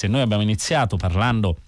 Se noi abbiamo iniziato parlando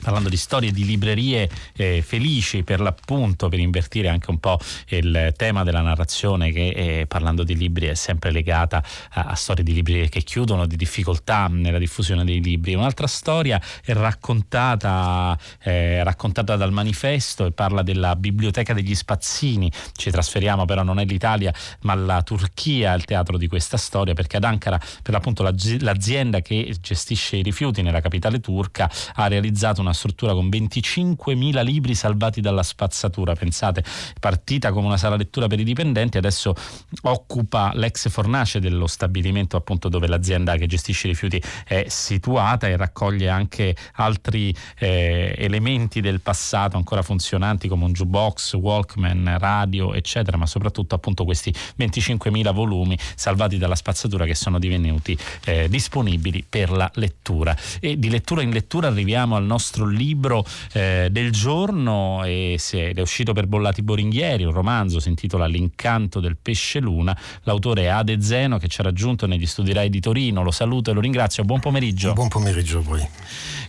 parlando di storie di librerie eh, felici per l'appunto, per invertire anche un po' il tema della narrazione che eh, parlando di libri è sempre legata a, a, storie di libri che chiudono, di difficoltà nella diffusione dei libri. Un'altra storia è raccontata, eh, raccontata dal manifesto e parla della biblioteca degli spazzini. Ci trasferiamo però non è l'Italia ma la Turchia il teatro di questa storia perché ad Ankara per l'appunto l'azienda che gestisce i rifiuti nella capitale turca ha realizzato una struttura con 25.000 libri salvati dalla spazzatura, pensate, partita come una sala lettura per i dipendenti, adesso occupa l'ex fornace dello stabilimento appunto dove l'azienda che gestisce i rifiuti è situata e raccoglie anche altri eh, elementi del passato ancora funzionanti come un jukebox, Walkman, radio, eccetera, ma soprattutto appunto questi 25.000 volumi salvati dalla spazzatura che sono divenuti eh, disponibili per la lettura. E di lettura in lettura arriviamo al nostro nostro libro eh, del giorno e ed è uscito per Bollati Boringhieri, un romanzo si intitola L'incanto del pesce luna, l'autore è Ade Zeno che ci ha raggiunto negli studi Rai di Torino, lo saluto e lo ringrazio, buon pomeriggio. Buon pomeriggio a voi.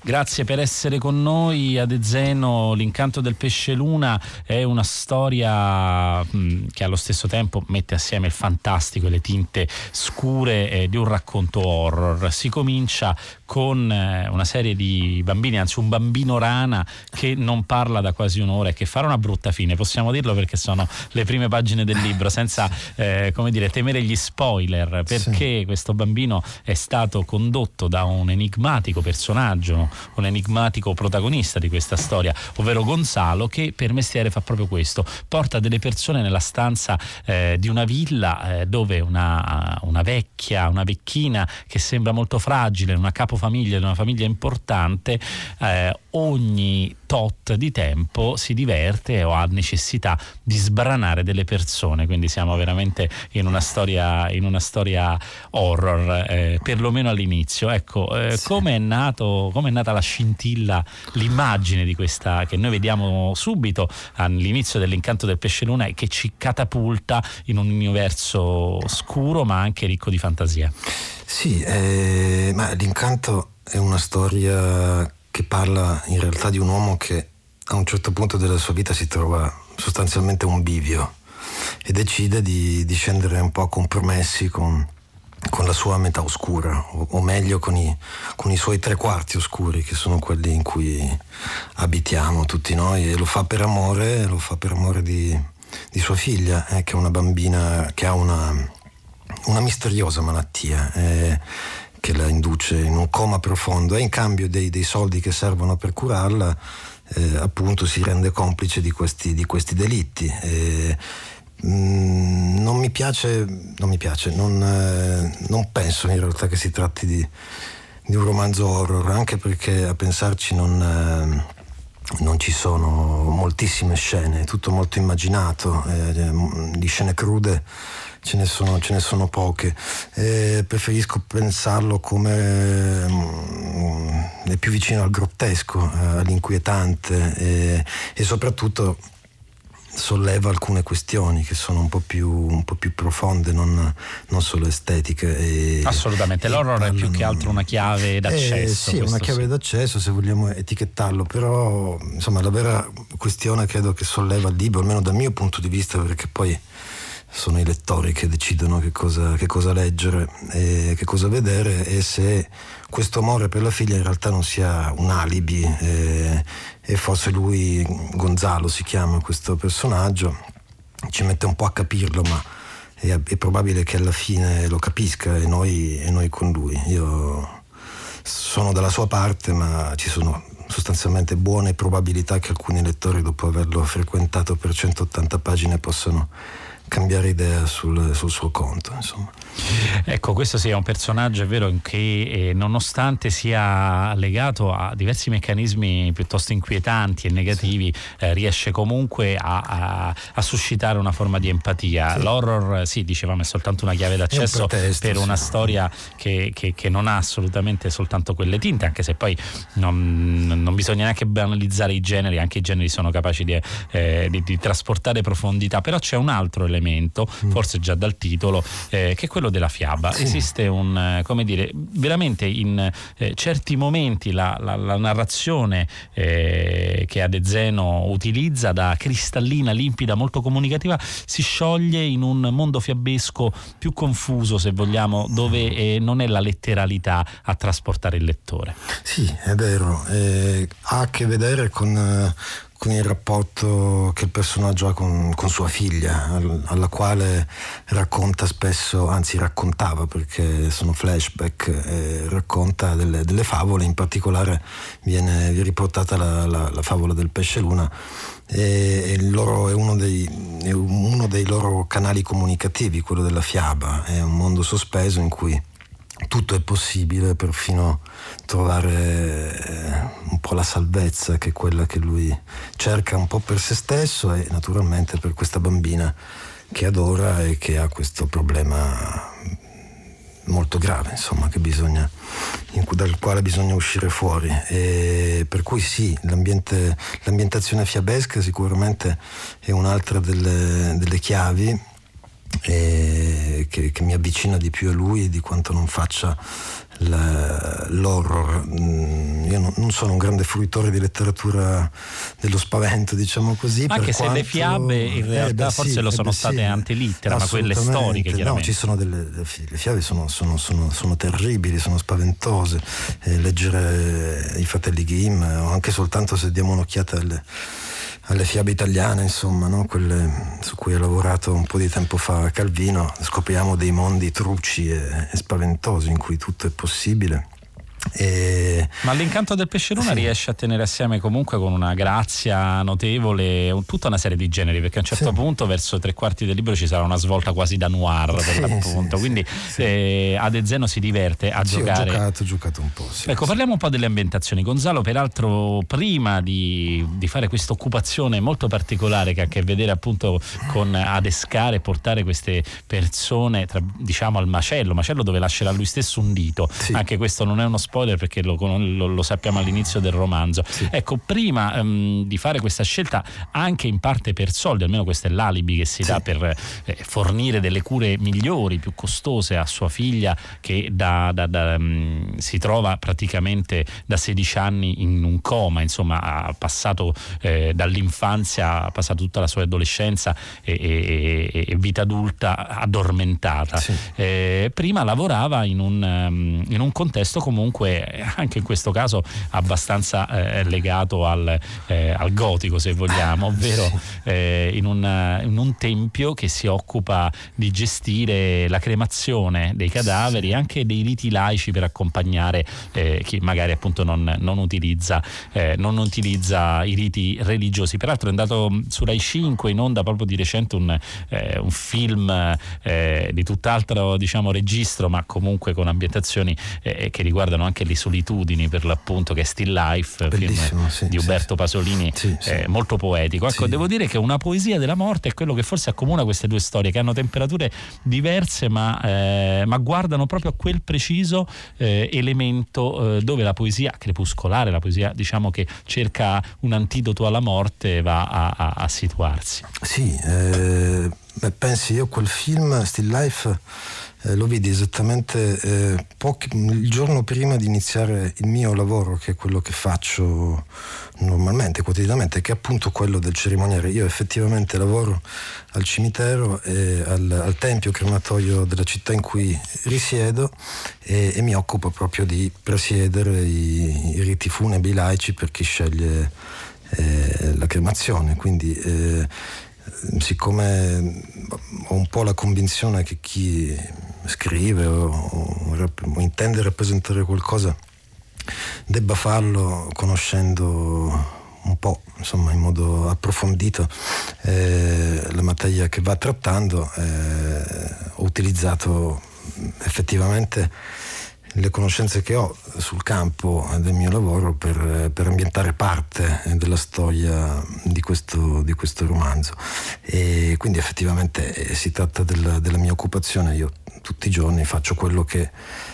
Grazie per essere con noi, Ade Zeno, L'incanto del pesce luna è una storia mh, che allo stesso tempo mette assieme il fantastico e le tinte scure eh, di un racconto horror. Si comincia con eh, una serie di bambini, anzi un bambino rana che non parla da quasi un'ora e che farà una brutta fine, possiamo dirlo perché sono le prime pagine del libro, senza eh, come dire, temere gli spoiler, perché sì. questo bambino è stato condotto da un enigmatico personaggio, un enigmatico protagonista di questa storia, ovvero Gonzalo, che per mestiere fa proprio questo, porta delle persone nella stanza eh, di una villa eh, dove una, una vecchia, una vecchina che sembra molto fragile, una capofamiglia di una famiglia importante, eh, ogni tot di tempo si diverte o ha necessità di sbranare delle persone, quindi siamo veramente in una storia, in una storia horror, eh, perlomeno all'inizio. Ecco, eh, sì. come, è nata la scintilla, l'immagine di questa che noi vediamo subito all'inizio dell'incanto del pesce luna e che ci catapulta in un universo scuro ma anche ricco di fantasia. Sì, eh, ma l'incanto è una storia che parla in realtà di un uomo che a un certo punto della sua vita si trova sostanzialmente un bivio e decide di, di scendere un po' a compromessi con, con la sua metà oscura, o, o meglio con i, con i, suoi tre quarti oscuri, che sono quelli in cui abitiamo tutti noi, e lo fa per amore, lo fa per amore di, di sua figlia, eh, che è una bambina che ha una, una misteriosa malattia. Eh, che la induce in un coma profondo e in cambio dei, dei soldi che servono per curarla eh, appunto si rende complice di questi, di questi delitti. Eh, mh, non mi piace, non, mi piace non, eh, non, penso in realtà che si tratti di, di, un romanzo horror, anche perché a pensarci non eh, non ci sono moltissime scene, è tutto molto immaginato, eh, di scene crude ce ne sono, ce ne sono poche. Eh, preferisco pensarlo come mm, è più vicino al grottesco, eh, all'inquietante eh, e soprattutto solleva alcune questioni che sono un po' più, un po più profonde, non, non, solo estetiche. E, Assolutamente, l'horror è più che altro una chiave d'accesso. Eh, sì, una chiave sì. d'accesso se vogliamo etichettarlo, però insomma la vera questione credo che solleva il libro, almeno dal mio punto di vista, perché poi sono i lettori che decidono che cosa, che cosa leggere e che cosa vedere e se questo amore per la figlia in realtà non sia un alibi e, e forse lui, Gonzalo si chiama questo personaggio, ci mette un po' a capirlo ma è, è probabile che alla fine lo capisca e noi, e noi con lui. Io sono dalla sua parte ma ci sono sostanzialmente buone probabilità che alcuni lettori dopo averlo frequentato per 180 pagine possano cambiare idea sul, sul suo conto. Insomma. Ecco, questo sì è un personaggio, è vero, che eh, nonostante sia legato a diversi meccanismi piuttosto inquietanti e negativi, sì. eh, riesce comunque a, a, a, suscitare una forma di empatia. Sì. L'horror, sì, dicevamo, è soltanto una chiave d'accesso un pretesto, per una sì. storia che, che, che, non ha assolutamente soltanto quelle tinte, anche se poi non, non, bisogna neanche banalizzare i generi, anche i generi sono capaci di, eh, di, di trasportare profondità, però c'è un altro elemento elemento, mm. forse già dal titolo, eh, che è quello della fiaba. Sì. Esiste un, eh, come dire, veramente in eh, certi momenti la, la, la narrazione eh, che Adezeno utilizza da cristallina, limpida, molto comunicativa, si scioglie in un mondo fiabesco più confuso, se vogliamo, dove eh, non è la letteralità a trasportare il lettore. Sì, è vero, eh, ha a che vedere con con il rapporto che il personaggio ha con, con sua figlia, al, alla quale racconta spesso, anzi raccontava perché sono flashback, eh, racconta delle, delle, favole, in particolare viene, riportata la, la, la, favola del pesce luna e loro, è, uno dei, è uno dei loro canali comunicativi, quello della fiaba, è un mondo sospeso in cui tutto è possibile, perfino trovare eh, un po' la salvezza che è quella che lui cerca un po' per se stesso e naturalmente per questa bambina che adora e che ha questo problema molto grave, insomma, bisogna, dal quale bisogna uscire fuori. E per cui sì, l'ambientazione fiabesca sicuramente è un'altra delle, delle chiavi che, che, mi avvicina di più a lui di quanto non faccia l'horror. Mm, io non sono un grande fruitore di letteratura dello spavento, diciamo così. Anche se quanto... le fiabe in realtà eh beh, forse sì, lo sono eh state sì, antelittera, ma quelle storiche. No, ci sono delle le fiabe sono, sono, sono, sono terribili, sono spaventose. Eh, leggere i fratelli Grimm o anche soltanto se diamo un'occhiata alle alle fiabe italiane, insomma, no? quelle su cui ha lavorato un po' di tempo fa Calvino, scopriamo dei mondi truci e, e spaventosi in cui tutto è possibile. E... Ma l'incanto del pesce luna sì. riesce a tenere assieme comunque con una grazia notevole un, tutta una serie di generi, perché a un certo sì. punto, verso tre quarti del libro, ci sarà una svolta quasi da noir per sì, l'appunto. Quindi eh, Adezeno si diverte a giocare. Ho giocato, ho giocato un po'. ecco, parliamo un po' delle ambientazioni. Gonzalo, peraltro, prima di, di fare questa occupazione molto particolare che ha a che vedere appunto con adescare e portare queste persone, tra, diciamo, al macello, macello dove lascerà lui stesso un dito. Anche questo non è uno spazio spoiler perché lo, lo, lo sappiamo all'inizio del romanzo. Sì. Ecco, prima um, di fare questa scelta, anche in parte per soldi, almeno questo è l'alibi che si sì. dà per eh, fornire delle cure migliori, più costose a sua figlia che da, da, da, um, si trova praticamente da 16 anni in un coma, insomma ha passato eh, dall'infanzia, ha passato tutta la sua adolescenza e, e, e vita adulta addormentata. Sì. Eh, prima lavorava in un, um, in un contesto comunque comunque anche in questo caso abbastanza eh, legato al, eh, al, gotico se vogliamo, ovvero eh, in, un, in, un, tempio che si occupa di gestire la cremazione dei cadaveri e anche dei riti laici per accompagnare eh, chi magari appunto non, non, utilizza, eh, non, utilizza, i riti religiosi. Peraltro è andato su Rai 5 in onda proprio di recente un, eh, un film di tutt'altro diciamo, registro ma comunque con ambientazioni che riguardano anche Le solitudini per l'appunto che è Still Life, film sì, di Uberto sì, Pasolini, sì, eh, molto poetico. Ecco, devo dire che una poesia della morte è quello che forse accomuna queste due storie che hanno temperature diverse ma, eh, ma guardano proprio a quel preciso eh, elemento eh, dove la poesia crepuscolare, la poesia diciamo che cerca un antidoto alla morte va a, a, a situarsi. Sì, eh, pensi io quel film Still Life eh, lo vidi esattamente eh, pochi, il giorno prima di iniziare il mio lavoro, che è quello che faccio normalmente, quotidianamente, che è appunto quello del cerimoniere. Io effettivamente lavoro al cimitero e al, al tempio crematorio della città in cui risiedo e, e mi occupo proprio di presiedere i, i, riti funebri laici per chi sceglie eh, la cremazione. Quindi eh, siccome ho un po' la convinzione che chi scrive o, o, o intende rappresentare qualcosa debba farlo conoscendo un po', insomma, in modo approfondito eh, la materia che va trattando, eh, ho utilizzato effettivamente le conoscenze che ho sul campo del mio lavoro per, per ambientare parte della storia di questo, di questo, romanzo. E quindi effettivamente eh, si tratta della, della mia occupazione. Io tutti i giorni faccio quello che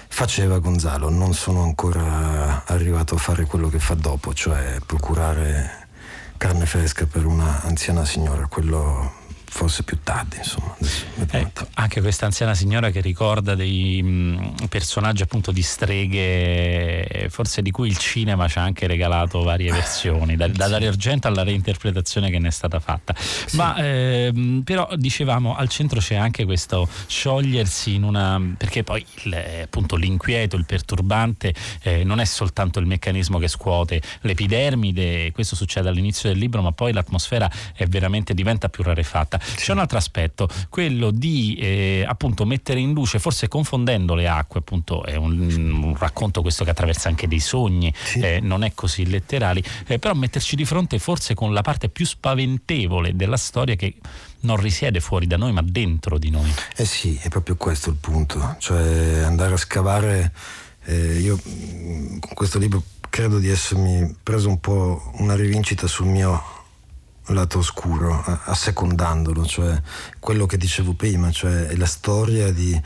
faceva Gonzalo, non sono ancora arrivato a fare quello che fa dopo, cioè procurare carne fresca per una anziana signora, quello forse più tardi, insomma. Ecco, anche questa anziana signora che ricorda dei mh, personaggi appunto di streghe, forse di cui il cinema ci ha anche regalato varie versioni, da, da Dario Argento alla reinterpretazione che ne è stata fatta. Sì. Ma ehm, però dicevamo al centro c'è anche questo sciogliersi in una perché poi il, appunto l'inquieto, il perturbante eh, non è soltanto il meccanismo che scuote l'epidermide, questo succede all'inizio del libro, ma poi l'atmosfera è veramente diventa più rarefatta. Sì. C'è un altro aspetto, quello di eh, appunto mettere in luce, forse confondendo le acque, appunto è un, un racconto questo che attraversa anche dei sogni, sì. eh, non è così letterali, eh, però metterci di fronte forse con la parte più spaventevole della storia che non risiede fuori da noi ma dentro di noi. Eh sì, è proprio questo il punto, cioè andare a scavare, eh, io mm, con questo libro credo di essermi preso un po' una rivincita sul mio lato oscuro, assecondandolo, cioè quello che dicevo prima, cioè è la storia di,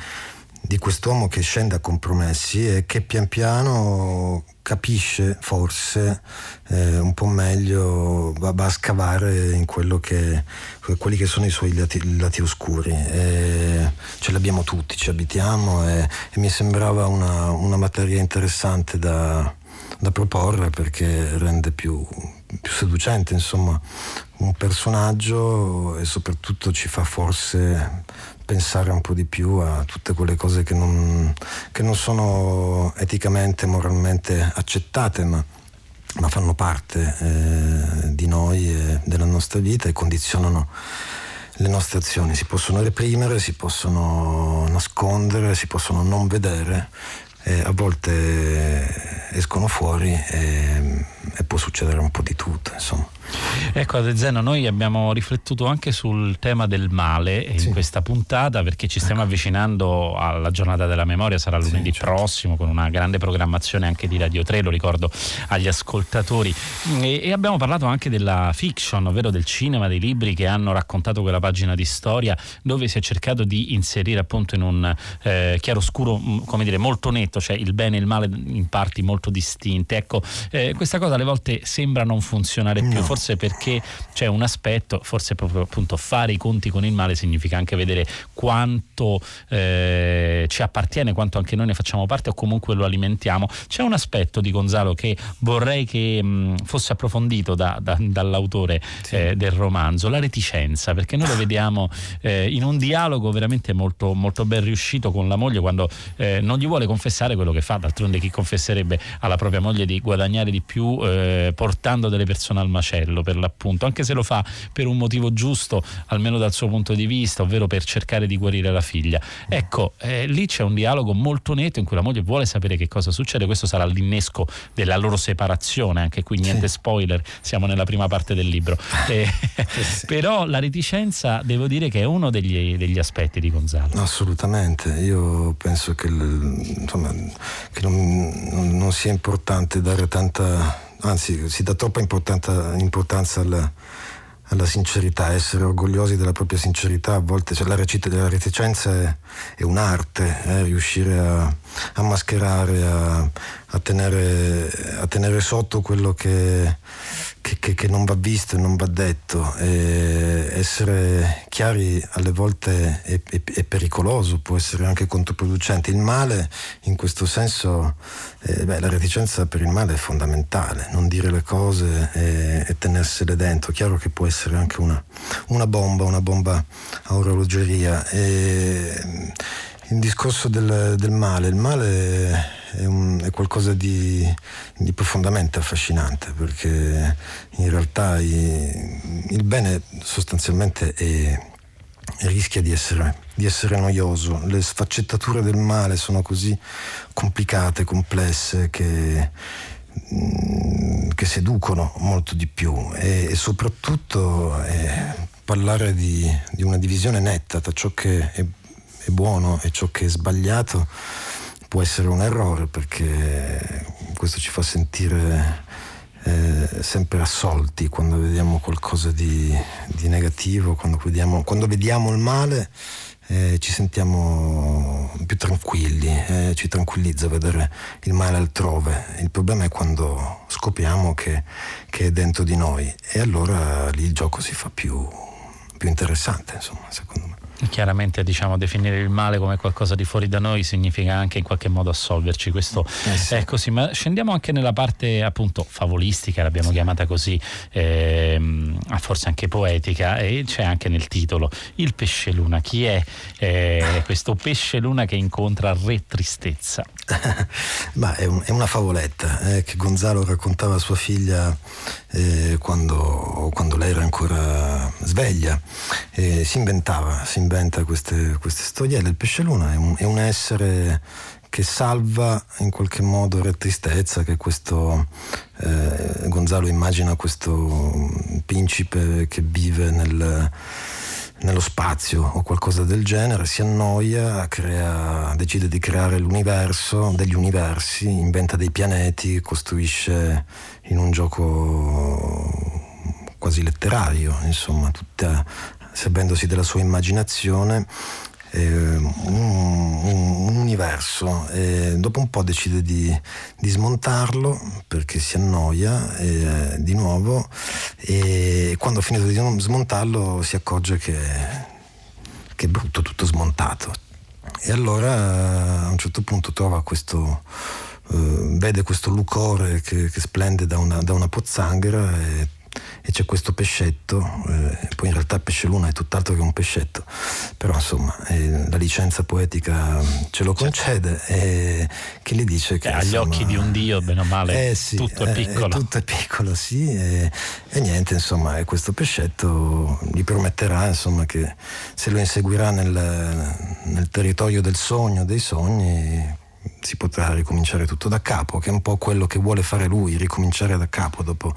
di quest'uomo che scende a compromessi e che pian piano capisce forse eh, un po' meglio, va, va, a scavare in quello che, quelli che sono i suoi lati, lati oscuri. E ce l'abbiamo tutti, ci abitiamo e, e mi sembrava una, una materia interessante da, da proporre perché rende più, più seducente insomma un personaggio e soprattutto ci fa forse pensare un po' di più a tutte quelle cose che non, che non sono eticamente, moralmente accettate, ma, ma fanno parte eh, di noi e della nostra vita e condizionano le nostre azioni. Si possono reprimere, si possono nascondere, si possono non vedere eh, a volte escono fuori e, e, può succedere un po' di tutto, insomma. Ecco, Adezeno, noi abbiamo riflettuto anche sul tema del male in sì. questa puntata perché ci stiamo ecco. avvicinando alla giornata della memoria, sarà lunedì sì, certo. prossimo con una grande programmazione anche di Radio 3, lo ricordo agli ascoltatori. E, e, abbiamo parlato anche della fiction, ovvero del cinema, dei libri che hanno raccontato quella pagina di storia dove si è cercato di inserire appunto in un eh, chiaroscuro, mm, come dire, molto netto, cioè il bene e il male in parti molto distinte. Ecco, eh, questa cosa alle volte sembra non funzionare più. No forse perché c'è un aspetto, forse proprio appunto fare i conti con il male significa anche vedere quanto eh, ci appartiene, quanto anche noi ne facciamo parte o comunque lo alimentiamo. C'è un aspetto di Gonzalo che vorrei che mh, fosse approfondito da, da, dall'autore sì. eh, del romanzo, la reticenza, perché noi lo vediamo eh, in un dialogo veramente molto, molto ben riuscito con la moglie quando eh, non gli vuole confessare quello che fa, d'altronde chi confesserebbe alla propria moglie di guadagnare di più eh, portando delle persone al macello fratello per l'appunto, anche se lo fa per un motivo giusto, almeno dal suo punto di vista, ovvero per cercare di guarire la figlia. Ecco, eh, lì c'è un dialogo molto netto in cui la moglie vuole sapere che cosa succede, questo sarà l'innesco della loro separazione, anche qui niente sì. spoiler, siamo nella prima parte del libro. Eh, sì. Però la reticenza devo dire che è uno degli, degli aspetti di Gonzalo. Assolutamente, io penso che, insomma, che non, non sia importante dare tanta anzi si dà troppa importanza alla, alla, sincerità, essere orgogliosi della propria sincerità, a volte cioè, la, recita, la reticenza è, è un'arte, eh, riuscire a, a mascherare, a, a, tenere, a, tenere, sotto quello che, che, che, che, non va visto e non va detto. E essere chiari alle volte è, è, è, pericoloso, può essere anche controproducente. Il male, in questo senso, eh, beh, la reticenza per il male è fondamentale, non dire le cose e, e tenersele dentro. Chiaro che può essere anche una, una bomba, una bomba a orologeria. E, il discorso del, del male, il male è, un, è qualcosa di, di, profondamente affascinante perché in realtà i, il bene sostanzialmente è, rischia di essere, di essere, noioso. Le sfaccettature del male sono così complicate, complesse che, mm, che seducono molto di più e, e soprattutto eh, parlare di, di, una divisione netta tra ciò che è, è buono e ciò che è sbagliato può essere un errore perché questo ci fa sentire eh, sempre assolti quando vediamo qualcosa di, di negativo, quando vediamo, quando vediamo, il male eh, ci sentiamo più tranquilli, eh, ci tranquillizza vedere il male altrove. Il problema è quando scopriamo che, che, è dentro di noi e allora lì il gioco si fa più, più interessante, insomma, secondo me. Chiaramente diciamo, definire il male come qualcosa di fuori da noi significa anche in qualche modo assolverci, questo eh sì. è così, ma scendiamo anche nella parte appunto favolistica, l'abbiamo chiamata così, ehm, forse anche poetica e c'è anche nel titolo il pesce luna, chi è eh, questo pesce luna che incontra Re Tristezza? ma è, un, è, una favoletta eh, che Gonzalo raccontava a sua figlia eh, quando, quando, lei era ancora sveglia, si inventava, si inventa queste, queste storielle. Il pesce luna è un, è un, essere che salva in qualche modo Re Tristezza, che questo eh, Gonzalo immagina questo principe che vive nel nello spazio o qualcosa del genere, si annoia, crea, decide di creare l'universo, degli universi, inventa dei pianeti, costruisce in un gioco quasi letterario, insomma, tutta, servendosi della sua immaginazione eh, un, un, universo e dopo un po' decide di, di smontarlo perché si annoia eh, di nuovo e quando ha finito di smontarlo si accorge che, che è brutto tutto smontato. E allora a un certo punto trova questo Uh, vede questo lucore che, che splende da una, da una pozzanghera e e c'è questo pescetto, eh, poi in realtà pesce luna è tutt'altro che un pescetto, però insomma eh, la licenza poetica ce lo concede e che gli dice che... Eh, agli insomma, occhi di un dio, bene o male, eh, sì, tutto è eh, piccolo. tutto è piccolo, sì, e, e niente, insomma, questo pescetto gli prometterà insomma, che se lo inseguirà nel, nel territorio del sogno, dei sogni, si potrà ricominciare tutto da capo, che è un po' quello che vuole fare lui, ricominciare da capo dopo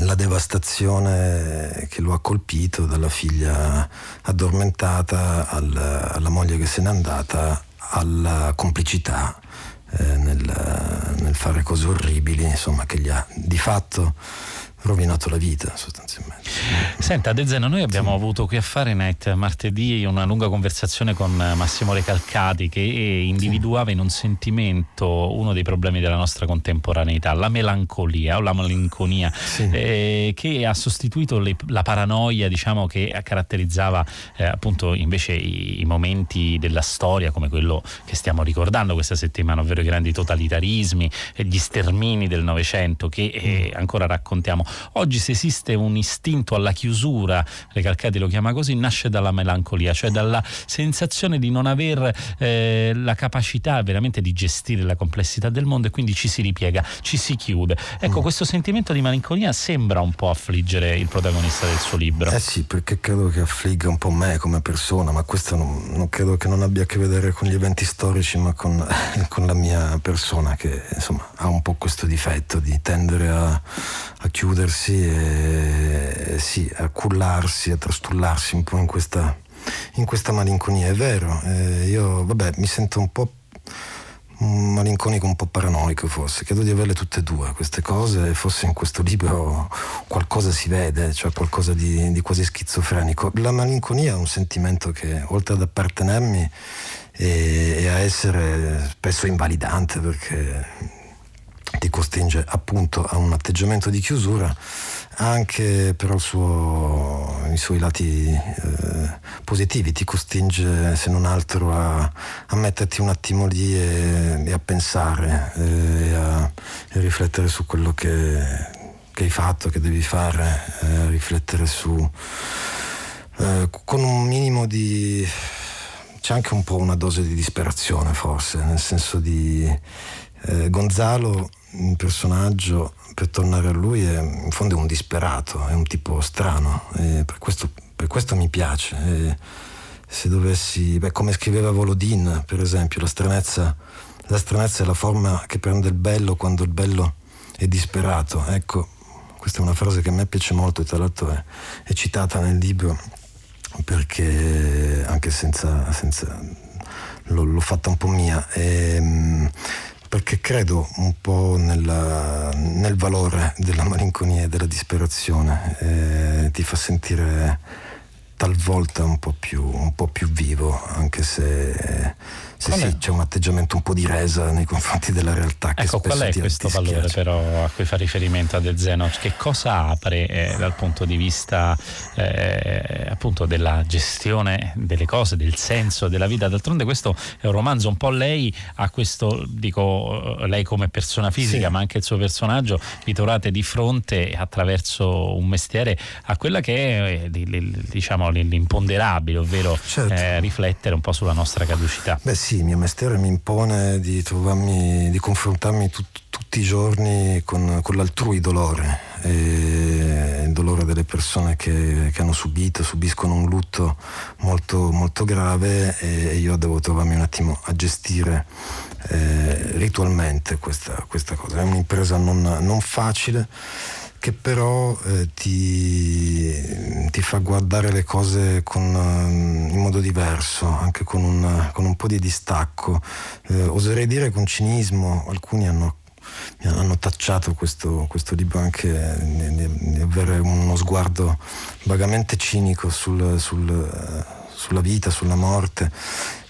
la devastazione che lo ha colpito dalla figlia addormentata al, alla moglie che se n'è andata alla complicità eh, nel, nel, fare cose orribili insomma che gli ha di fatto rovinato la vita sostanzialmente. Senta De Zeno, noi abbiamo sì. avuto qui a Fahrenheit martedì una lunga conversazione con Massimo Recalcati che individuava sì. in un sentimento uno dei problemi della nostra contemporaneità, la melancolia o la malinconia, sì. eh, che ha sostituito le, la paranoia diciamo, che caratterizzava eh, appunto invece i, i, momenti della storia come quello che stiamo ricordando questa settimana, ovvero i grandi totalitarismi, e gli stermini del Novecento che eh, mm. ancora raccontiamo Oggi se esiste un istinto alla chiusura, Recalcati lo chiama così, nasce dalla melancolia, cioè dalla sensazione di non aver eh, la capacità veramente di gestire la complessità del mondo e quindi ci si ripiega, ci si chiude. Ecco, mm. questo sentimento di malinconia sembra un po' affliggere il protagonista del suo libro. Eh sì, perché credo che affligga un po' me come persona, ma questo non, non credo che non abbia a che vedere con gli eventi storici, ma con, con la mia persona che insomma ha un po' questo difetto di tendere a, a chiudere chiudersi e sì, a cullarsi, a trastullarsi un po' in questa, in questa malinconia. È vero, eh, io vabbè, mi sento un po' malinconico, un po' paranoico forse, credo di averle tutte e due queste cose, forse in questo libro qualcosa si vede, cioè qualcosa di, di quasi schizofrenico. La malinconia è un sentimento che oltre ad appartenermi e, e a essere spesso invalidante perché ti costringe appunto a un atteggiamento di chiusura anche però suo, i suoi lati eh, positivi, ti costringe se non altro a, a metterti un attimo lì e, e a pensare eh, e a, e riflettere su quello che, che, hai fatto, che devi fare, eh, riflettere su eh, con un minimo di c'è anche un po' una dose di disperazione forse, nel senso di eh, Gonzalo un personaggio, per tornare a lui, è, in fondo è un disperato, è un tipo strano, per questo, per, questo, mi piace. E se dovessi, beh, come scriveva Volodin, per esempio, la stranezza, la stranezza è la forma che prende il bello quando il bello è disperato. Ecco, questa è una frase che a me piace molto e tra l'altro è, è citata nel libro perché anche senza, senza l'ho, l'ho, fatta un po' mia. E, ehm, perché credo un po' nella, nel valore della malinconia e della disperazione, eh, ti fa sentire talvolta un po, più, un po' più vivo, anche se se sì, c'è un atteggiamento un po' di resa nei confronti della realtà. ecco, qual è questo valore però a cui fa riferimento Ad Zeno? Che cosa apre eh, dal punto di vista eh, appunto della gestione delle cose, del senso della vita? D'altronde questo è un romanzo, un po' lei ha questo, dico lei come persona fisica, sì. ma anche il suo personaggio, vi trovate di fronte attraverso un mestiere a quella che è diciamo, l'imponderabile, ovvero certo. eh, riflettere un po' sulla nostra caducità. Beh sì, il mio mestiere mi impone di trovarmi, di confrontarmi tut, tutti i giorni con, con l'altrui dolore, il dolore delle persone che, che, hanno subito, subiscono un lutto molto, molto grave e io devo trovarmi un attimo a gestire eh, ritualmente questa, questa, cosa. È un'impresa non, non facile che però eh, ti, ti, fa guardare le cose con, in modo diverso, anche con un, con un po' di distacco. Eh, oserei dire con cinismo, alcuni hanno mi hanno tacciato questo, questo libro anche di, di, avere uno sguardo vagamente cinico sul, sul, sulla vita, sulla morte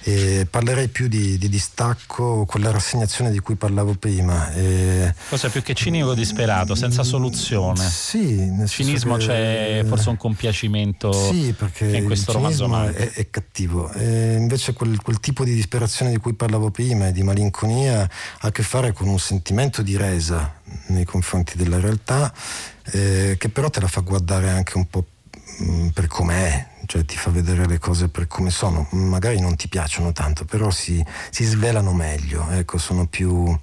e parlerei più di, di, distacco, quella rassegnazione di cui parlavo prima. E... Cosa più che cinico disperato, senza soluzione. Sì, nel cinismo che... c'è forse un compiacimento sì, perché in questo romanzo è, è, cattivo. E invece quel, quel, tipo di disperazione di cui parlavo prima e di malinconia ha a che fare con un sentimento di resa nei confronti della realtà eh, che però te la fa guardare anche un po' per com'è, cioè ti fa vedere le cose per come sono, magari non ti piacciono tanto, però si, si svelano meglio, ecco, sono più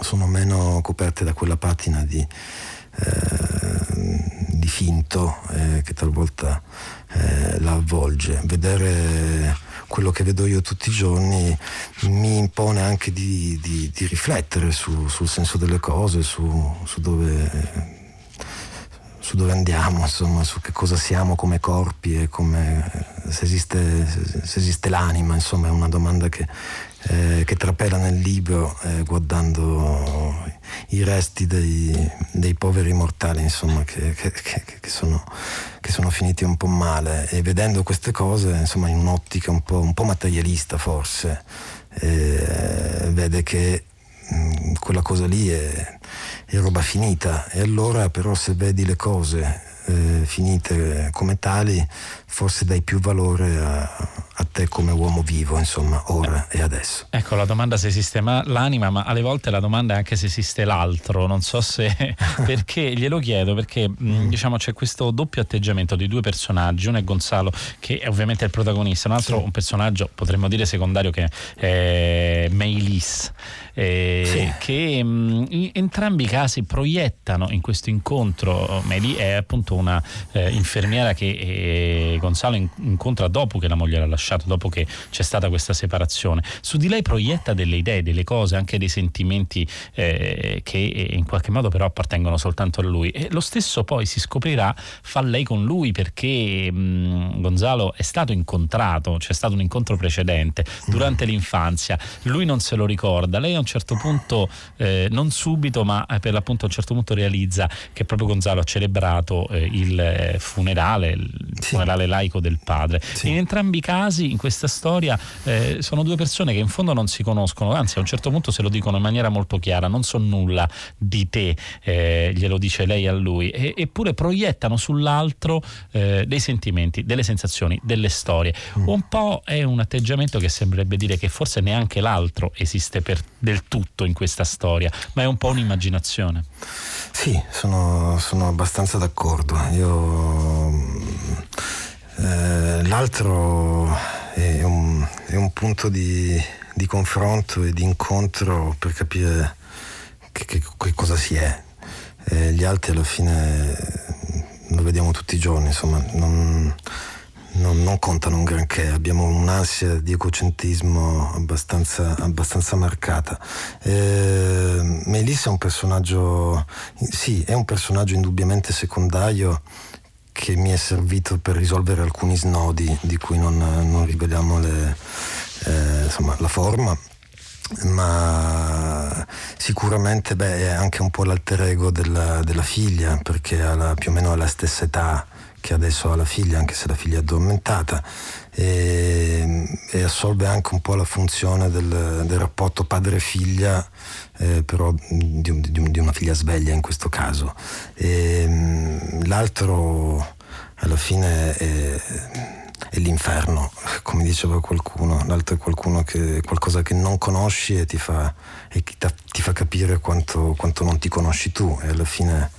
sono meno coperte da quella patina di, eh, di finto eh, che talvolta eh, la avvolge. Vedere quello che vedo io tutti i giorni mi impone anche di, di, di riflettere su, sul senso delle cose, su, su dove su dove andiamo, insomma, su che cosa siamo come corpi e come, se, esiste, se esiste l'anima, insomma è una domanda che, eh, che trapela nel libro eh, guardando i resti dei, dei poveri mortali insomma, che, che, che, sono, che, sono, finiti un po' male. E vedendo queste cose insomma, in un'ottica un po', un po materialista forse eh, vede che quella cosa lì è, è roba finita e allora però se vedi le cose eh, finite come tali, forse dai più valore a, a, te come uomo vivo, insomma, ora e adesso. Ecco, la domanda se esiste ma l'anima, ma alle volte la domanda è anche se esiste l'altro, non so se perché glielo chiedo, perché mh, mm, diciamo c'è questo doppio atteggiamento di due personaggi, uno è Gonzalo che è ovviamente il protagonista, un altro sì. un personaggio potremmo dire secondario che è Meilis eh, sì. che mh, in entrambi i casi proiettano in questo incontro, Meli è appunto una eh, infermiera che eh, Gonzalo in, incontra dopo che la moglie l'ha lasciato, dopo che c'è stata questa separazione, su di lei proietta delle idee, delle cose, anche dei sentimenti eh, che in qualche modo però appartengono soltanto a lui. E lo stesso poi si scoprirà fa lei con lui perché mh, Gonzalo è stato incontrato, c'è stato un incontro precedente durante l'infanzia, lui non se lo ricorda, lei è un certo punto, eh, non subito, ma eh, per l'appunto a un certo punto realizza che proprio Gonzalo ha celebrato eh, il eh, funerale, il sì. funerale laico del padre. Sì. In entrambi i casi, in questa storia, eh, sono due persone che in fondo non si conoscono, anzi a un certo punto se lo dicono in maniera molto chiara, non so nulla di te, eh, glielo dice lei a lui, e, eppure proiettano sull'altro dei sentimenti, delle sensazioni, delle storie. Mm. Un po' è un atteggiamento che sembrerebbe dire che forse neanche l'altro esiste per del del tutto in questa storia, ma è un po' un'immaginazione. Sì, sono, sono abbastanza d'accordo. Io, eh, l'altro è un, è un punto di, di, confronto e di incontro per capire che, che, che cosa si è. Eh, gli altri alla fine lo vediamo tutti i giorni, insomma, non, non, non, contano un granché, abbiamo un'ansia di egocentrismo abbastanza, abbastanza marcata. Eh, Melissa è un personaggio, sì, è un personaggio indubbiamente secondario che mi è servito per risolvere alcuni snodi di cui non, non riveliamo le, eh, insomma, la forma. Ma sicuramente beh, è anche un po' l'alter ego della, della figlia perché ha la, più o meno la stessa età che adesso ha la figlia, anche se la figlia è addormentata. e, e, assolve anche un po' la funzione del, del rapporto padre-figlia, eh, però di, di, di, una figlia sveglia in questo caso. E, l'altro alla fine è, è, l'inferno, come diceva qualcuno, l'altro è qualcuno che, qualcosa che non conosci e ti fa, e ti fa capire quanto, quanto non ti conosci tu e alla fine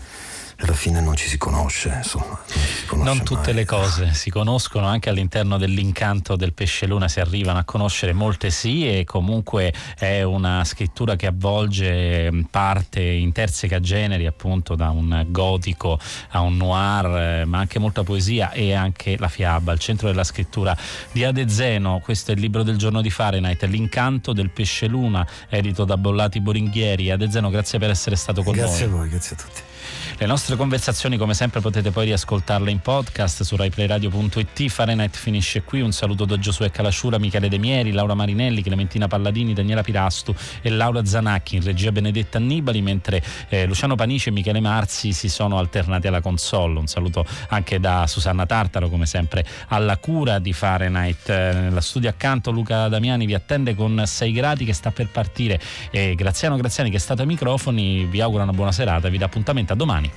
alla fine non ci si conosce, insomma. Non, si conosce non tutte mai. le cose si conoscono, anche all'interno dell'incanto del pesce luna si arrivano a conoscere molte sì e comunque è una scrittura che avvolge mm, parte in terze generi appunto da un gotico a un noir, eh, ma anche molta poesia e anche la fiaba, al centro della scrittura di Adezeno, questo è il libro del giorno di Fahrenheit, l'incanto del pesce luna, edito da Bollati Boringhieri. Adezeno, grazie per essere stato con grazie noi. Grazie a voi, grazie a tutti. Le nostre conversazioni come sempre potete poi riascoltarle in podcast su raiplayradio.it. Fahrenheit finisce qui. Un saluto da Giosuè Calasciura, Michele De Mieri, Laura Marinelli, Clementina Palladini, Daniela Pirastu e Laura Zanacchi in regia Benedetta Annibali, mentre eh, Luciano Panici e Michele Marzi si sono alternati alla console. Un saluto anche da Susanna Tartaro, come sempre, alla cura di Fahrenheit. Eh, nella studio accanto Luca Damiani vi attende con 6 gradi che sta per partire e Graziano Graziani che è stato ai microfoni vi augura una buona serata, vi dà appuntamento a domani.